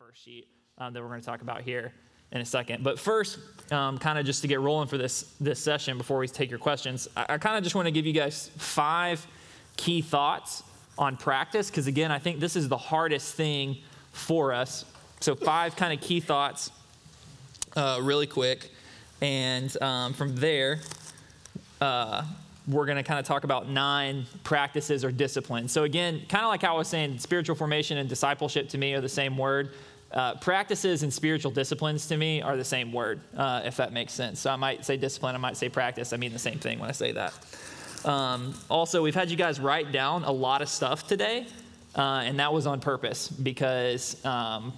first sheet um, that we're going to talk about here in a second. But first, um, kind of just to get rolling for this this session before we take your questions, I, I kind of just want to give you guys five key thoughts on practice because again, I think this is the hardest thing for us. So five kind of key thoughts, uh, really quick, and um, from there. Uh, we're going to kind of talk about nine practices or disciplines. So, again, kind of like I was saying, spiritual formation and discipleship to me are the same word. Uh, practices and spiritual disciplines to me are the same word, uh, if that makes sense. So I might say discipline, I might say practice. I mean the same thing when I say that. Um, also, we've had you guys write down a lot of stuff today, uh, and that was on purpose because um,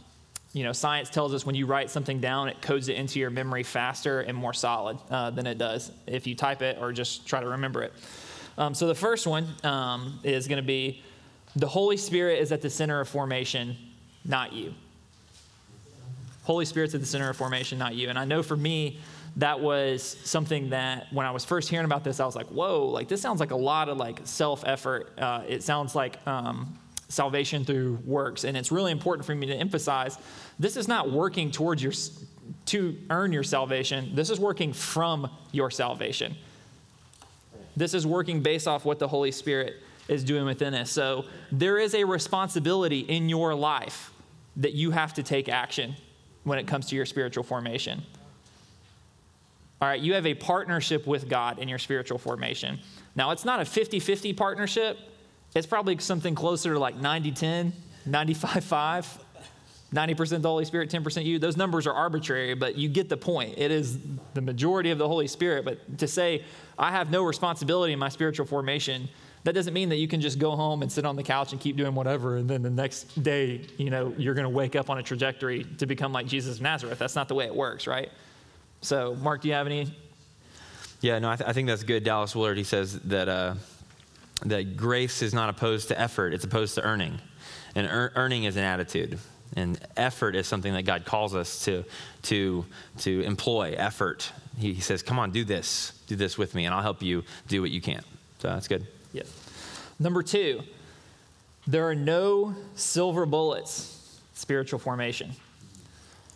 you know science tells us when you write something down, it codes it into your memory faster and more solid uh, than it does if you type it or just try to remember it. Um, so the first one um, is going to be the Holy Spirit is at the center of formation, not you. Holy Spirit's at the center of formation, not you. And I know for me, that was something that when I was first hearing about this, I was like, whoa, like this sounds like a lot of like self effort. Uh, it sounds like um, salvation through works. And it's really important for me to emphasize this is not working towards your, to earn your salvation. This is working from your salvation. This is working based off what the Holy Spirit is doing within us. So there is a responsibility in your life that you have to take action when it comes to your spiritual formation. All right, you have a partnership with God in your spiritual formation. Now, it's not a 50 50 partnership, it's probably something closer to like 90 10, 95 5. 90% the Holy Spirit, 10% you. Those numbers are arbitrary, but you get the point. It is the majority of the Holy Spirit. But to say, I have no responsibility in my spiritual formation, that doesn't mean that you can just go home and sit on the couch and keep doing whatever, and then the next day, you know, you're going to wake up on a trajectory to become like Jesus of Nazareth. That's not the way it works, right? So, Mark, do you have any? Yeah, no, I, th- I think that's good. Dallas Willard, he says that, uh, that grace is not opposed to effort, it's opposed to earning. And er- earning is an attitude. And effort is something that God calls us to, to, to employ effort. He, he says, Come on, do this. Do this with me, and I'll help you do what you can. So that's good. Yeah. Number two, there are no silver bullets, spiritual formation.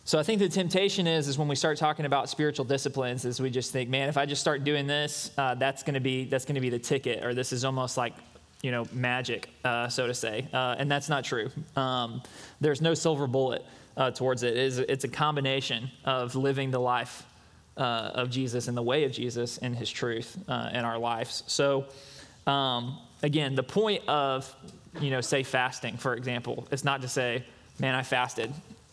So I think the temptation is, is when we start talking about spiritual disciplines, is we just think, man, if I just start doing this, uh, that's going to be that's to be the ticket, or this is almost like, you know, magic, uh, so to say, uh, and that's not true. Um, there's no silver bullet uh, towards it. It is, it's a combination of living the life uh, of Jesus and the way of Jesus and His truth uh, in our lives. So um, again, the point of, you know, say fasting, for example, is not to say, man, I fasted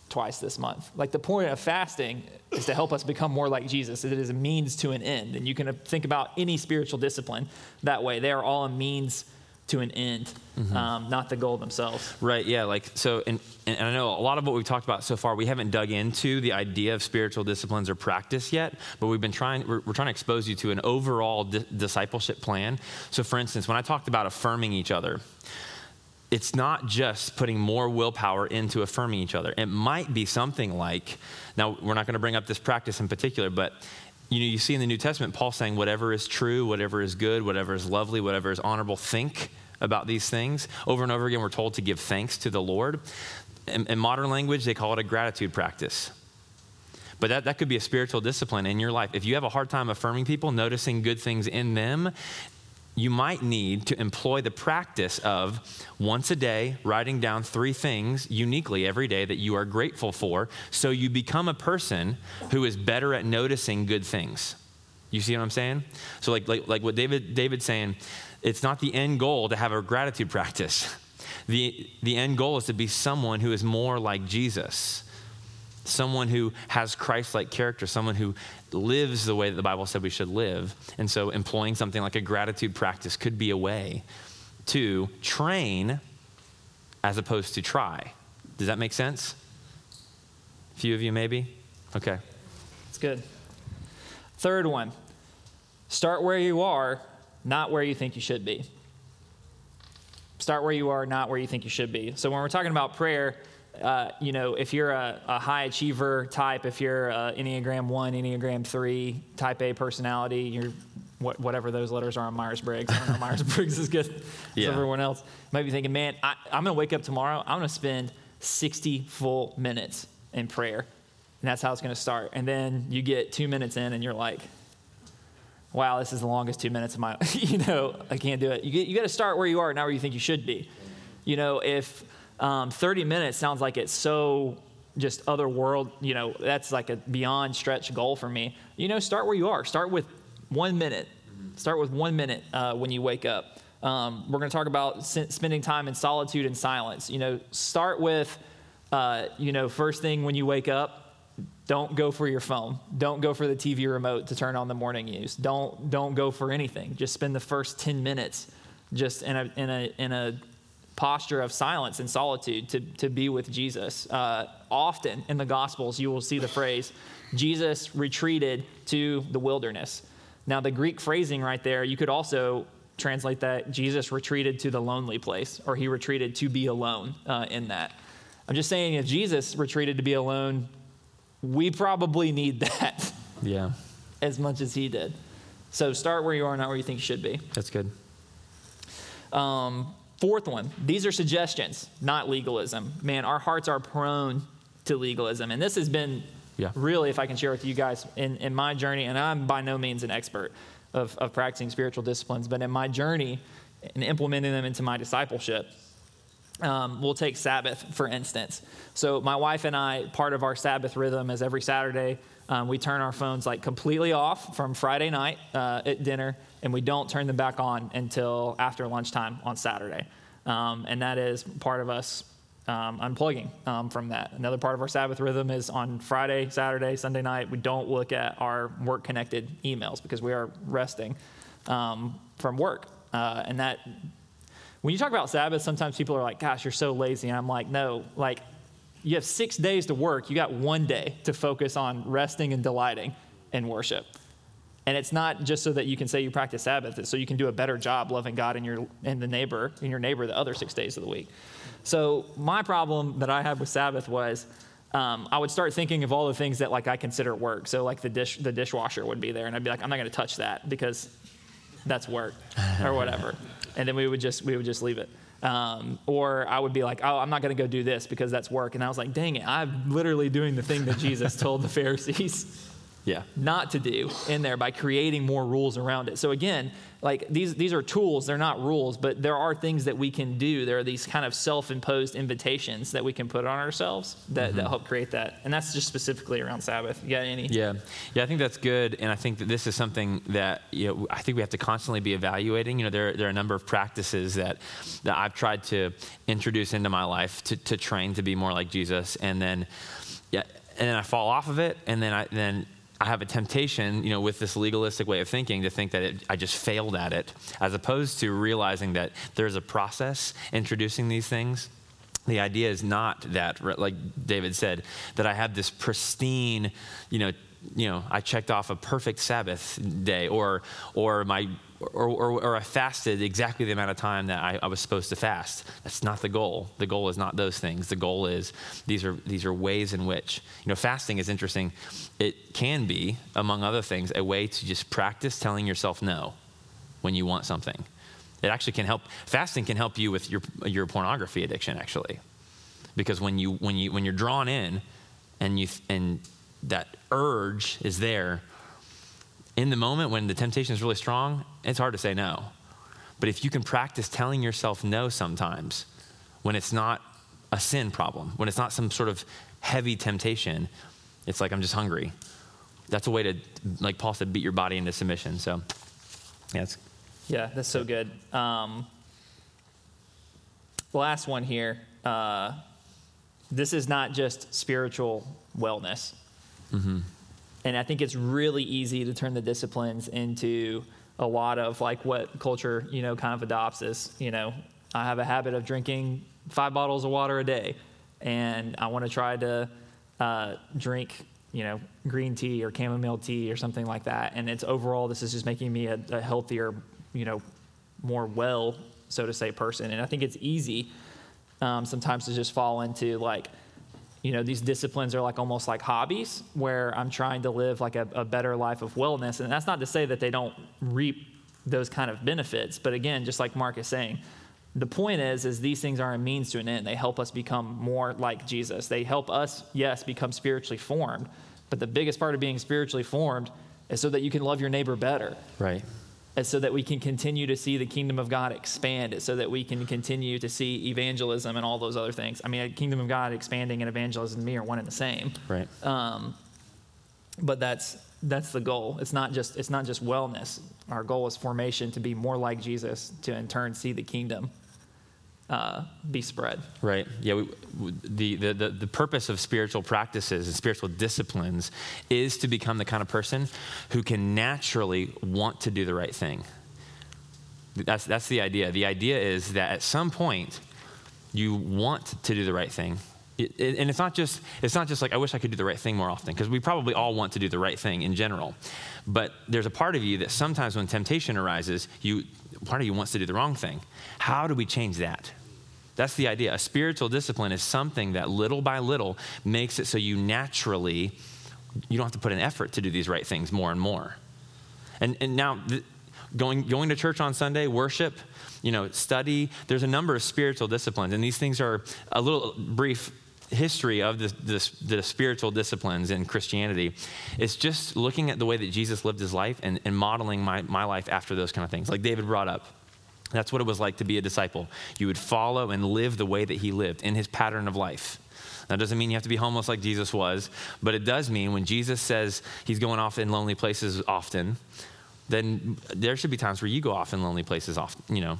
twice this month. Like the point of fasting is to help us become more like Jesus. It is a means to an end. And you can think about any spiritual discipline that way. They are all a means to an end, mm-hmm. um, not the goal themselves. Right. Yeah. Like so, and, and I know a lot of what we've talked about so far, we haven't dug into the idea of spiritual disciplines or practice yet, but we've been trying. We're, we're trying to expose you to an overall di- discipleship plan. So, for instance, when I talked about affirming each other. It's not just putting more willpower into affirming each other. It might be something like, now we're not going to bring up this practice in particular, but you know, you see in the New Testament Paul saying, whatever is true, whatever is good, whatever is lovely, whatever is honorable, think about these things. Over and over again, we're told to give thanks to the Lord. In, in modern language, they call it a gratitude practice. But that, that could be a spiritual discipline in your life. If you have a hard time affirming people, noticing good things in them, you might need to employ the practice of once a day writing down three things uniquely every day that you are grateful for so you become a person who is better at noticing good things. You see what I'm saying? So like like, like what David David's saying, it's not the end goal to have a gratitude practice. The, the end goal is to be someone who is more like Jesus, someone who has Christ like character, someone who lives the way that the Bible said we should live. And so, employing something like a gratitude practice could be a way to train as opposed to try. Does that make sense? A few of you, maybe? Okay. It's good. Third one start where you are not where you think you should be. Start where you are, not where you think you should be. So when we're talking about prayer, uh, you know, if you're a, a, high achiever type, if you're Enneagram 1, Enneagram 3, type A personality, you're what, whatever those letters are on Myers Briggs. I don't know, Myers Briggs is good yeah. for everyone else. Might be thinking, man, I, I'm going to wake up tomorrow, I'm going to spend 60 full minutes in prayer. And that's how it's going to start. And then you get two minutes in and you're like, wow, this is the longest two minutes of my, you know, I can't do it. You, get, you got to start where you are, not where you think you should be. You know, if um, 30 minutes sounds like it's so just other world, you know, that's like a beyond stretch goal for me. You know, start where you are. Start with one minute. Start with one minute uh, when you wake up. Um, we're going to talk about spending time in solitude and silence. You know, start with, uh, you know, first thing when you wake up, don't go for your phone. Don't go for the TV remote to turn on the morning news. Don't don't go for anything. Just spend the first 10 minutes just in a in a in a posture of silence and solitude to, to be with Jesus. Uh, often in the Gospels, you will see the phrase, Jesus retreated to the wilderness. Now, the Greek phrasing right there, you could also translate that Jesus retreated to the lonely place, or he retreated to be alone uh, in that. I'm just saying, if Jesus retreated to be alone, we probably need that. Yeah. As much as he did. So start where you are, not where you think you should be. That's good. Um, fourth one these are suggestions, not legalism. Man, our hearts are prone to legalism. And this has been yeah. really, if I can share with you guys, in, in my journey, and I'm by no means an expert of, of practicing spiritual disciplines, but in my journey and implementing them into my discipleship, um, we'll take Sabbath, for instance. So, my wife and I, part of our Sabbath rhythm is every Saturday, um, we turn our phones like completely off from Friday night uh, at dinner, and we don't turn them back on until after lunchtime on Saturday. Um, and that is part of us um, unplugging um, from that. Another part of our Sabbath rhythm is on Friday, Saturday, Sunday night, we don't look at our work connected emails because we are resting um, from work. Uh, and that when you talk about Sabbath, sometimes people are like, gosh, you're so lazy. And I'm like, no, like, you have six days to work. You got one day to focus on resting and delighting in worship. And it's not just so that you can say you practice Sabbath, it's so you can do a better job loving God and your and the neighbor and your neighbor the other six days of the week. So my problem that I had with Sabbath was um, I would start thinking of all the things that like I consider work. So like the dish the dishwasher would be there, and I'd be like, I'm not going to touch that because that's work or whatever and then we would just we would just leave it. Um, or I would be like, oh, I'm not going to go do this because that's work. And I was like, dang it, I'm literally doing the thing that Jesus told the Pharisees yeah. not to do in there by creating more rules around it. So again, like these these are tools, they're not rules, but there are things that we can do. There are these kind of self-imposed invitations that we can put on ourselves that, mm-hmm. that help create that. And that's just specifically around Sabbath. You got any? Yeah. Yeah, I think that's good. And I think that this is something that you know I think we have to constantly be evaluating. You know, there, there are a number of practices that that I've tried to introduce into my life to, to train to be more like Jesus. And then yeah, and then I fall off of it, and then I then I have a temptation, you know, with this legalistic way of thinking to think that it, I just failed at it, as opposed to realizing that there's a process introducing these things. The idea is not that, like David said, that I have this pristine, you know, you know, I checked off a perfect Sabbath day, or or my or, or, or, I fasted exactly the amount of time that I, I, was supposed to fast. That's not the goal. The goal is not those things. The goal is these are, these are ways in which, you know, fasting is interesting. It can be, among other things, a way to just practice telling yourself no when you want something. It actually can help, fasting can help you with your, your pornography addiction, actually. Because when, you, when, you, when you're drawn in and, you, and that urge is there, in the moment when the temptation is really strong, it's hard to say no. But if you can practice telling yourself no sometimes, when it's not a sin problem, when it's not some sort of heavy temptation, it's like I'm just hungry. That's a way to, like Paul said, beat your body into submission. So, yeah, yeah, that's so good. Um, last one here. Uh, this is not just spiritual wellness. Mm-hmm. And I think it's really easy to turn the disciplines into a lot of like what culture, you know, kind of adopts is, you know, I have a habit of drinking five bottles of water a day, and I want to try to uh, drink, you know, green tea or chamomile tea or something like that. And it's overall, this is just making me a, a healthier, you know, more well, so to say, person. And I think it's easy um, sometimes to just fall into like, you know these disciplines are like almost like hobbies where i'm trying to live like a, a, better life of wellness. And that's not to say that they don't reap those kind of benefits but again just like mark is saying the point is is these things are a means to an end. They help us become more like jesus. They help us yes become spiritually formed but the biggest part of being spiritually formed is so that you can love your neighbor better. Right. And so that we can continue to see the kingdom of God expand, so that we can continue to see evangelism and all those other things. I mean, kingdom of God expanding and evangelism to me are one and the same. Right. Um, but that's that's the goal. It's not just it's not just wellness. Our goal is formation to be more like Jesus, to in turn see the kingdom uh, be spread. Right. Yeah. We, the, the, the, the purpose of spiritual practices and spiritual disciplines is to become the kind of person who can naturally want to do the right thing. That's, that's the idea. The idea is that at some point, you want to do the right thing. It- it- and it's not just it's not just like I wish I could do the right thing more often because we probably all want to do the right thing in general. But there's a part of you that sometimes when temptation arises, you part of you wants to do the wrong thing. How do we change that? That's the idea. A spiritual discipline is something that little by little makes it so you naturally you don't have to put an effort to do these right things more and more. And, and now, th- going, going to church on Sunday, worship, you know, study, there's a number of spiritual disciplines. And these things are a little brief history of the, the, the spiritual disciplines in Christianity. It's just looking at the way that Jesus lived his life and, and modeling my, my life after those kind of things. Like David brought up. That's what it was like to be a disciple. You would follow and live the way that he lived in his pattern of life. That doesn't mean you have to be homeless like Jesus was, but it does mean when Jesus says he's going off in lonely places often, then there should be times where you go off in lonely places often, you know.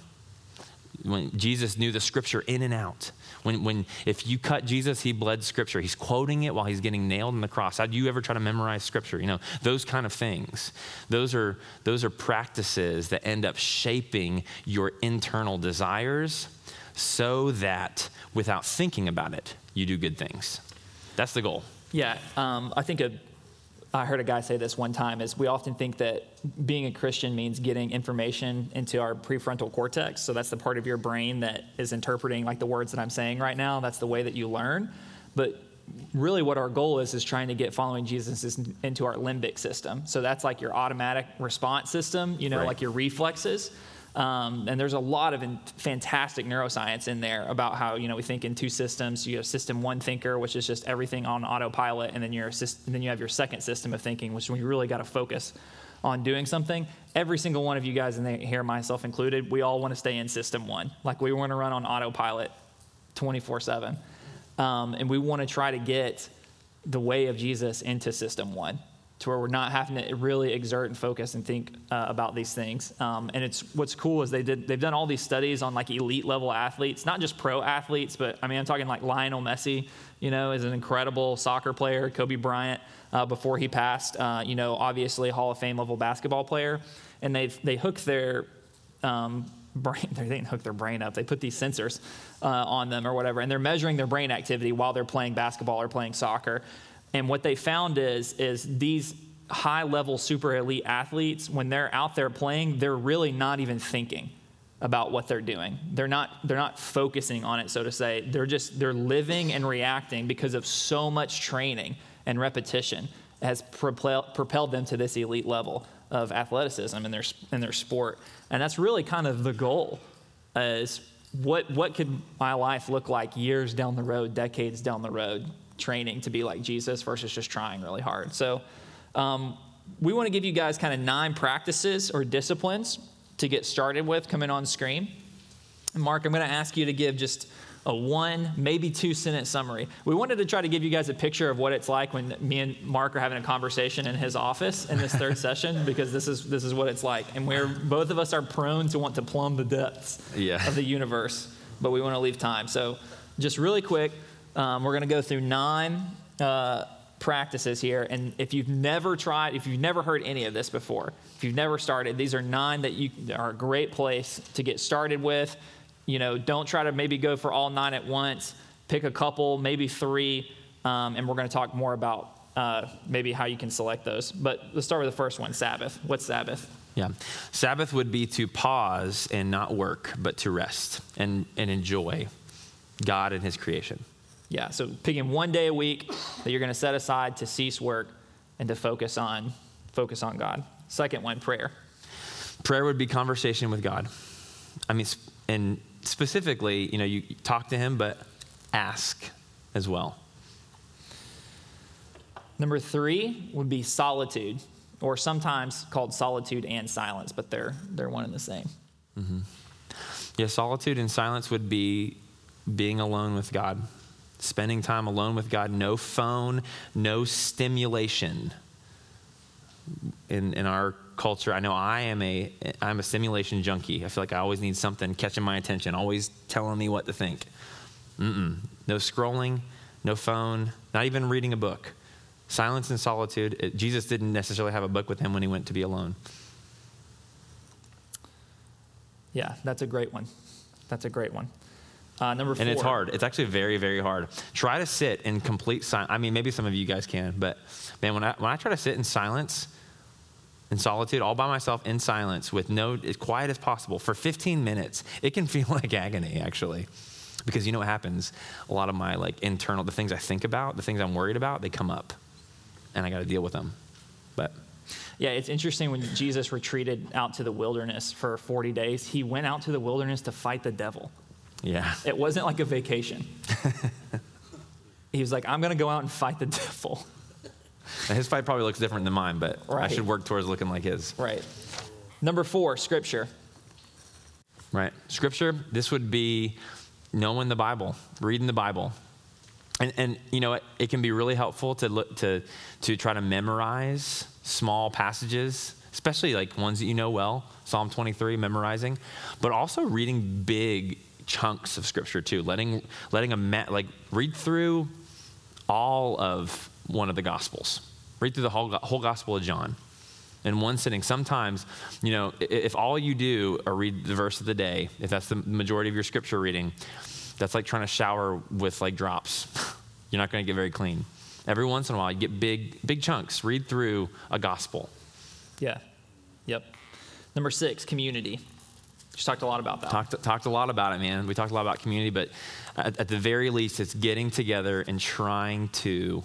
When Jesus knew the scripture in and out. When, when if you cut Jesus, he bled scripture. He's quoting it while he's getting nailed on the cross. How do you ever try to memorize scripture? You know, those kind of things. Those are those are practices that end up shaping your internal desires so that without thinking about it, you do good things. That's the goal. Yeah, um, I think a, I heard a guy say this one time is we often think that being a Christian means getting information into our prefrontal cortex. So that's the part of your brain that is interpreting like the words that I'm saying right now. That's the way that you learn. But really what our goal is is trying to get following Jesus into our limbic system. So that's like your automatic response system, you know, Right. like your reflexes. Um, and there's a lot of in, fantastic neuroscience in there about how you know we think in two systems. You have system one thinker, which is just everything on autopilot, and then your sys- and then you have your second system of thinking, which when you really got to focus on doing something. Every single one of you guys in here, myself included, we all want to stay in system one. Like we want to run on autopilot 24 7. Um, and we want to try to get the way of Jesus into system one to where we're not having to really exert and focus and think uh, about these things. Um, and it's what's cool is they did they've done all these studies on like elite level athletes, not just pro athletes, but I mean I'm talking like Lionel Messi, you know, is an incredible soccer player. Kobe Bryant uh, before he passed, uh, you know, obviously Hall of Fame level basketball player, and they they hook their um, brain, they didn't hook their brain up. They put these sensors uh, on them or whatever, and they're measuring their brain activity while they're playing basketball or playing soccer. And what they found is, is these high level super elite athletes, when they're out there playing, they're really not even thinking about what they're doing. They're not, they're not focusing on it, so to say. They're just, they're living and reacting because of so much training and repetition has propel, propelled them to this elite level of athleticism in their, in their sport. And that's really kind of the goal is what, what could my life look like years down the road, decades down the road, training to be like Jesus versus just trying really hard. So um, we want to give you guys kind of nine practices or disciplines to get started with coming on screen. Mark, I'm going to ask you to give just a one, maybe two sentence summary. We wanted to try to give you guys a picture of what it's like when me and Mark are having a conversation in his office in this third session because this is this is what it's like, and we're both of us are prone to want to plumb the depths Yeah. of the universe, but we want to leave time. So, just really quick, um, we're going to go through nine. Uh, practices here and if you've never tried if you've never heard any of this before if you've never started these are nine that you are a great place to get started with you know don't try to maybe go for all nine at once pick a couple maybe three um, and we're going to talk more about uh, maybe how you can select those but let's start with the first one sabbath what's sabbath Yeah. Sabbath would be to pause and not work, but to rest and, and enjoy God and his creation. Yeah so picking one day a week that you're going to set aside to cease work and to focus on focus on god second one prayer Prayer would be conversation with God. I mean, and specifically, you know, you talk to him, but ask as well. Number three would be solitude, or sometimes called solitude and silence, but they're, they're one and the same. Mm-hmm. Yeah, solitude and silence would be being alone with God, spending time alone with God, no phone, no stimulation. In, in our culture, I know I am a I'm a stimulation junkie. I feel like I always need something catching my attention, always telling me what to think. Mm-mm. No scrolling, no phone, not even reading a book. Silence and solitude. It, Jesus didn't necessarily have a book with him when he went to be alone. Yeah, that's a great one. That's a great one. Uh, number four. And it's hard. It's actually very, very hard. Try to sit in complete silence. I mean, maybe some of you guys can, but man, when I, when I try to sit in silence, in solitude, all by myself in silence with no, as quiet as possible for 15 minutes, it can feel like agony, actually. Because you know what happens? A lot of my like internal, the things I think about, the things I'm worried about, they come up and I got to deal with them. But yeah, it's interesting when Jesus retreated out to the wilderness for 40 days, he went out to the wilderness to fight the devil. Yeah. It wasn't like a vacation. he was like, I'm going to go out and fight the devil. Now, his fight probably looks different than mine, but right. I should work towards looking like his. Right. Number four, scripture. Right. Scripture, this would be knowing the Bible, reading the Bible. And, and you know, it, it can be really helpful to, look, to, to try to memorize small passages, especially like ones that you know well, Psalm 23, memorizing, but also reading big chunks of scripture too, letting, letting a, like, read through all of one of the gospels, read through the whole, whole gospel of John in one sitting. Sometimes, you know, if all you do are read the verse of the day, if that's the majority of your scripture reading, that's like trying to shower with like drops. You're not going to get very clean. Every once in a while, you get big, big chunks. Read through a gospel. Yeah. Yep. Number six, community. Just talked a lot about that. Talked, talked a lot about it, man. We talked a lot about community, but at, at the very least, it's getting together and trying to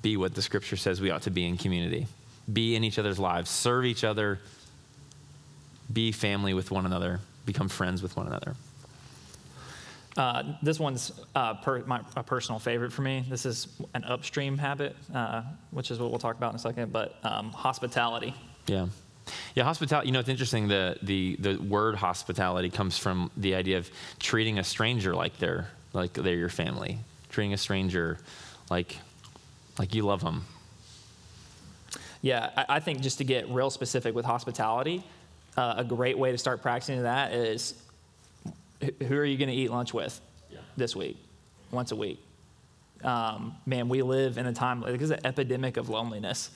be what the scripture says we ought to be in community. Be in each other's lives, serve each other, be family with one another, become friends with one another. Uh, this one's uh, per, my, a personal favorite for me. This is an upstream habit, uh, which is what we'll talk about in a second, but um, hospitality. Yeah. Yeah, hospitality. You know, it's interesting. The, the, the word hospitality comes from the idea of treating a stranger like they're, like they're your family, treating a stranger like, like you love them. Yeah, I, I think just to get real specific with hospitality, uh, a great way to start practicing that is who are you going to eat lunch with yeah. this week, once a week? Um, man, we live in a time, like, there's an epidemic of loneliness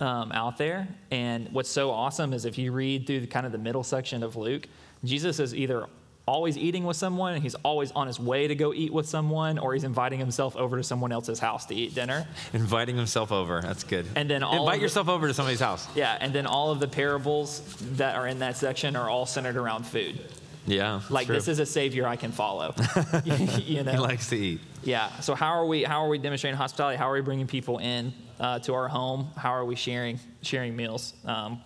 um, out there. And what's so awesome is if you read through the, kind of the middle section of Luke, Jesus is either always eating with someone and he's always on his way to go eat with someone or he's inviting himself over to someone else's house to eat dinner. Inviting himself over that's good. And then invite the, yourself over to somebody's house. Yeah and then all of the parables that are in that section are all centered around food yeah. Like true. this is a savior I can follow. you know. He likes to eat. Yeah. So how are we? How are we demonstrating hospitality? How are we bringing people in uh, to our home? How are we sharing sharing meals? Um,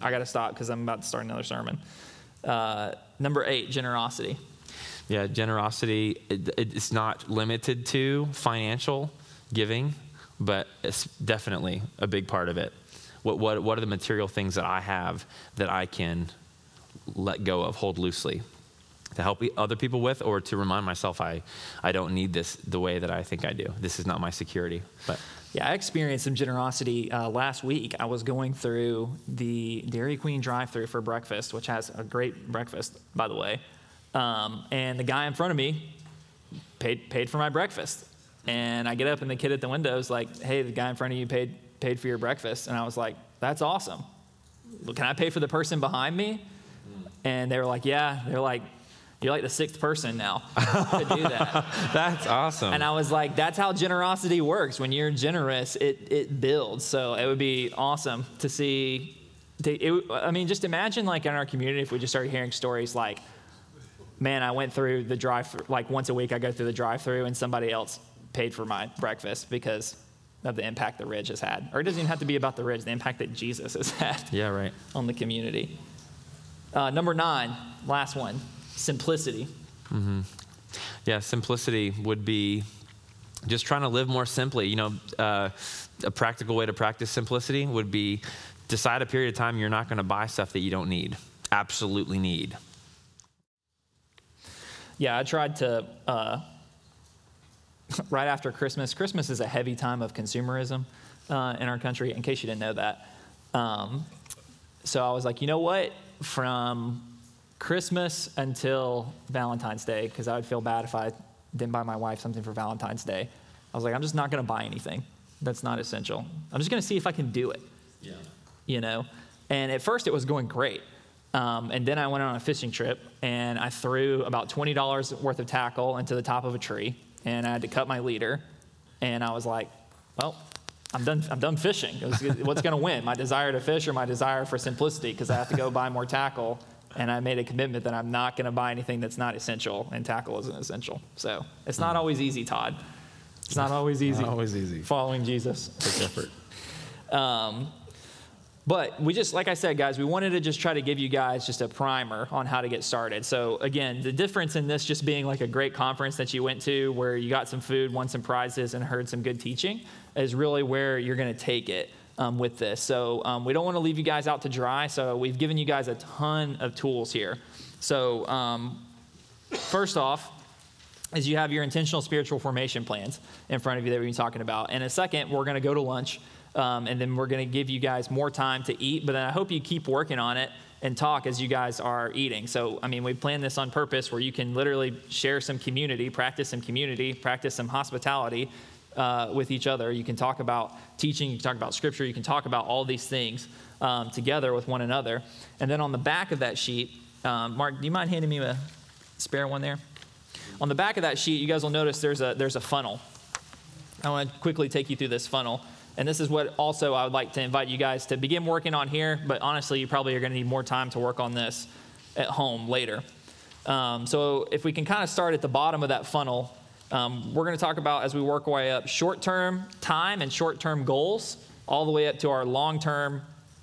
I got to stop because I'm about to start another sermon. Uh, number eight, generosity. Yeah, generosity. It, it's not limited to financial giving, but it's definitely a big part of it. What what what are the material things that I have that I can let go of, hold loosely, to help other people with, or to remind myself I, I don't need this the way that I think I do. This is not my security. But yeah, I experienced some generosity uh, last week. I was going through the Dairy Queen drive-through for breakfast, which has a great breakfast, by the way. Um, and the guy in front of me paid paid for my breakfast. And I get up, and the kid at the window is like, "Hey, the guy in front of you paid paid for your breakfast." And I was like, "That's awesome. Can I pay for the person behind me?" And they were like, yeah. They're like, you're like the sixth person now to do that. that's awesome. And I was like, that's how generosity works. When you're generous, it, it builds. So it would be awesome to see. To, it, I mean, just imagine like in our community if we just started hearing stories like, man, I went through the drive, like once a week I go through the drive through and somebody else paid for my breakfast because of the impact the Ridge has had. Or it doesn't even have to be about the Ridge, the impact that Jesus has had yeah, right. on the community. Uh, number nine, last one simplicity. Yeah, simplicity would be just trying to live more simply. You know, uh, a practical way to practice simplicity would be decide a period of time you're not going to buy stuff that you don't need, absolutely need. Yeah, I tried to, uh, right after Christmas, Christmas is a heavy time of consumerism uh, in our country, in case you didn't know that. Um, so I was like, you know what? From Christmas until Valentine's Day, because I would feel bad if I didn't buy my wife something for Valentine's Day. I was like, I'm just not going to buy anything that's not essential. I'm just going to see if I can do it. Yeah. You know? And at first it was going great. Um, and then I went on a fishing trip and I threw about $20 worth of tackle into the top of a tree and I had to cut my leader. And I was like, well, I'm done, I'm done fishing. What's going to win? My desire to fish or my desire for simplicity? Because I have to go buy more tackle. And I made a commitment that I'm not going to buy anything that's not essential, and tackle isn't essential. So it's not always easy, Todd. It's not always easy. Not always easy. Following Jesus. Take effort. Um, but we just, like I said, guys, we wanted to just try to give you guys just a primer on how to get started. So, again, the difference in this just being like a great conference that you went to where you got some food, won some prizes, and heard some good teaching is really where you're going to take it. Um, with this. So, um, we don't want to leave you guys out to dry. So, we've given you guys a ton of tools here. So, um, first off, is you have your intentional spiritual formation plans in front of you that we've been talking about. And a second, we're going to go to lunch. Um, and then we're going to give you guys more time to eat. But then I hope you keep working on it and talk as you guys are eating. So, I mean, we planned this on purpose where you can literally share some community, practice some community, practice some hospitality uh, with each other. You can talk about teaching, you can talk about scripture, you can talk about all these things um, together with one another. And then on the back of that sheet, um, Mark, do you mind handing me a spare one there? On the back of that sheet, you guys will notice there's a, there's a funnel. I want to quickly take you through this funnel. And this is what also I would like to invite you guys to begin working on here, but honestly, you probably are going to need more time to work on this at home later. Um, so if we can kind of start at the bottom of that funnel, um, we're going to talk about as we work our way up short term time and short term goals, all the way up to our long term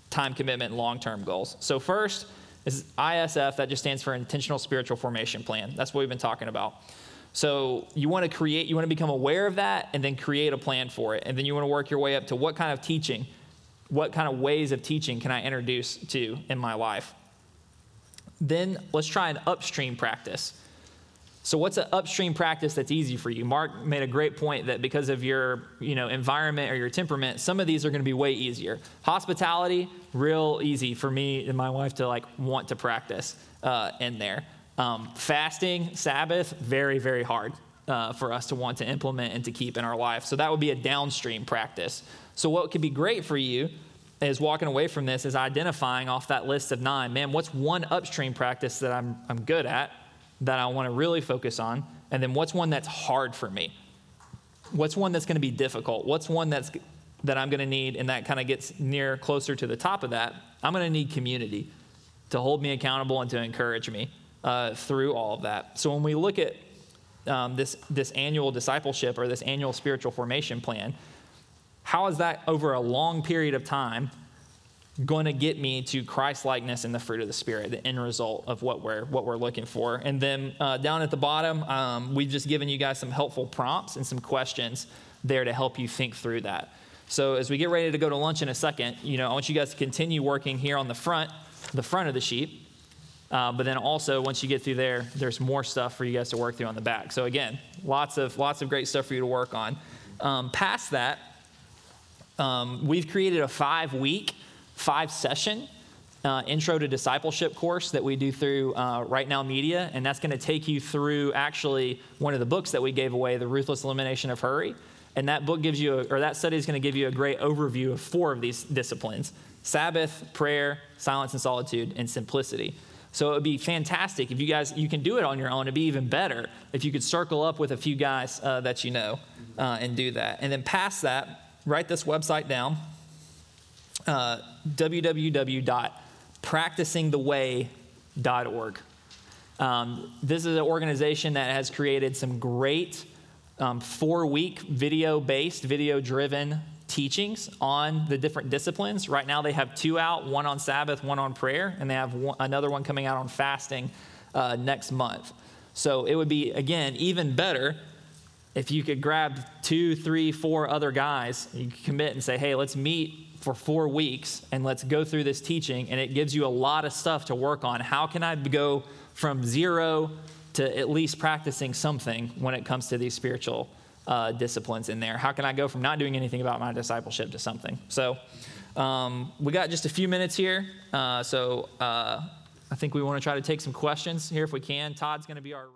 time commitment and long term goals. So, first is ISF, that just stands for Intentional Spiritual Formation Plan. That's what we've been talking about. So, you want to create, you want to become aware of that and then create a plan for it. And then you want to work your way up to what kind of teaching, what kind of ways of teaching can I introduce to in my life. Then let's try an upstream practice. So what's an upstream practice that's easy for you? Mark made a great point that because of your, you know, environment or your temperament, some of these are going to be way easier. Hospitality, real easy for me and my wife to like want to practice uh, in there. Um, fasting, Sabbath, very very hard uh, for us to want to implement and to keep in our life. So that would be a downstream practice. So what could be great for you is walking away from this is identifying off that list of nine. Man, what's one upstream practice that I'm I'm good at? That I want to really focus on? And then what's one that's hard for me? What's one that's going to be difficult? What's one that's that I'm going to need and that kind of gets near closer to the top of that? I'm going to need community to hold me accountable and to encourage me uh, through all of that. So when we look at um, this this annual discipleship or this annual spiritual formation plan, how is that over a long period of time going to get me to Christ likeness and the fruit of the Spirit, the end result of what we're what we're looking for. And then uh, down at the bottom, um, we've just given you guys some helpful prompts and some questions there to help you think through that. So as we get ready to go to lunch in a second, you know, I want you guys to continue working here on the front, the front of the sheet. Uh, but then also, once you get through there, there's more stuff for you guys to work through on the back. So again, lots of lots of great stuff for you to work on. Um, past that, um, we've created a five week five session uh, intro to discipleship course that we do through uh, Right Now Media, and that's going to take you through actually one of the books that we gave away, The Ruthless Elimination of Hurry. And that book gives you, a, or that study is going to give you a great overview of four of these disciplines Sabbath, prayer, silence and solitude, and simplicity. So it would be fantastic if you guys, you can do it on your own. It'd be even better if you could circle up with a few guys uh, that you know uh, and do that. And then past that, write this website down uh, www.practicingtheway.org. Um, this is an organization that has created some great um, four week video based, video driven teachings on the different disciplines. Right now, they have two out one on Sabbath, one on prayer, and they have one, another one coming out on fasting uh, next month. So it would be, again, even better if you could grab two, three, four other guys, you commit and say, hey, let's meet for four weeks and let's go through this teaching. And it gives you a lot of stuff to work on. How can I go from zero to at least practicing something when it comes to these spiritual uh, disciplines in there? How can I go from not doing anything about my discipleship to something? So um, we got just a few minutes here. Uh, so uh, I think we want to try to take some questions here if we can. Todd's going to be our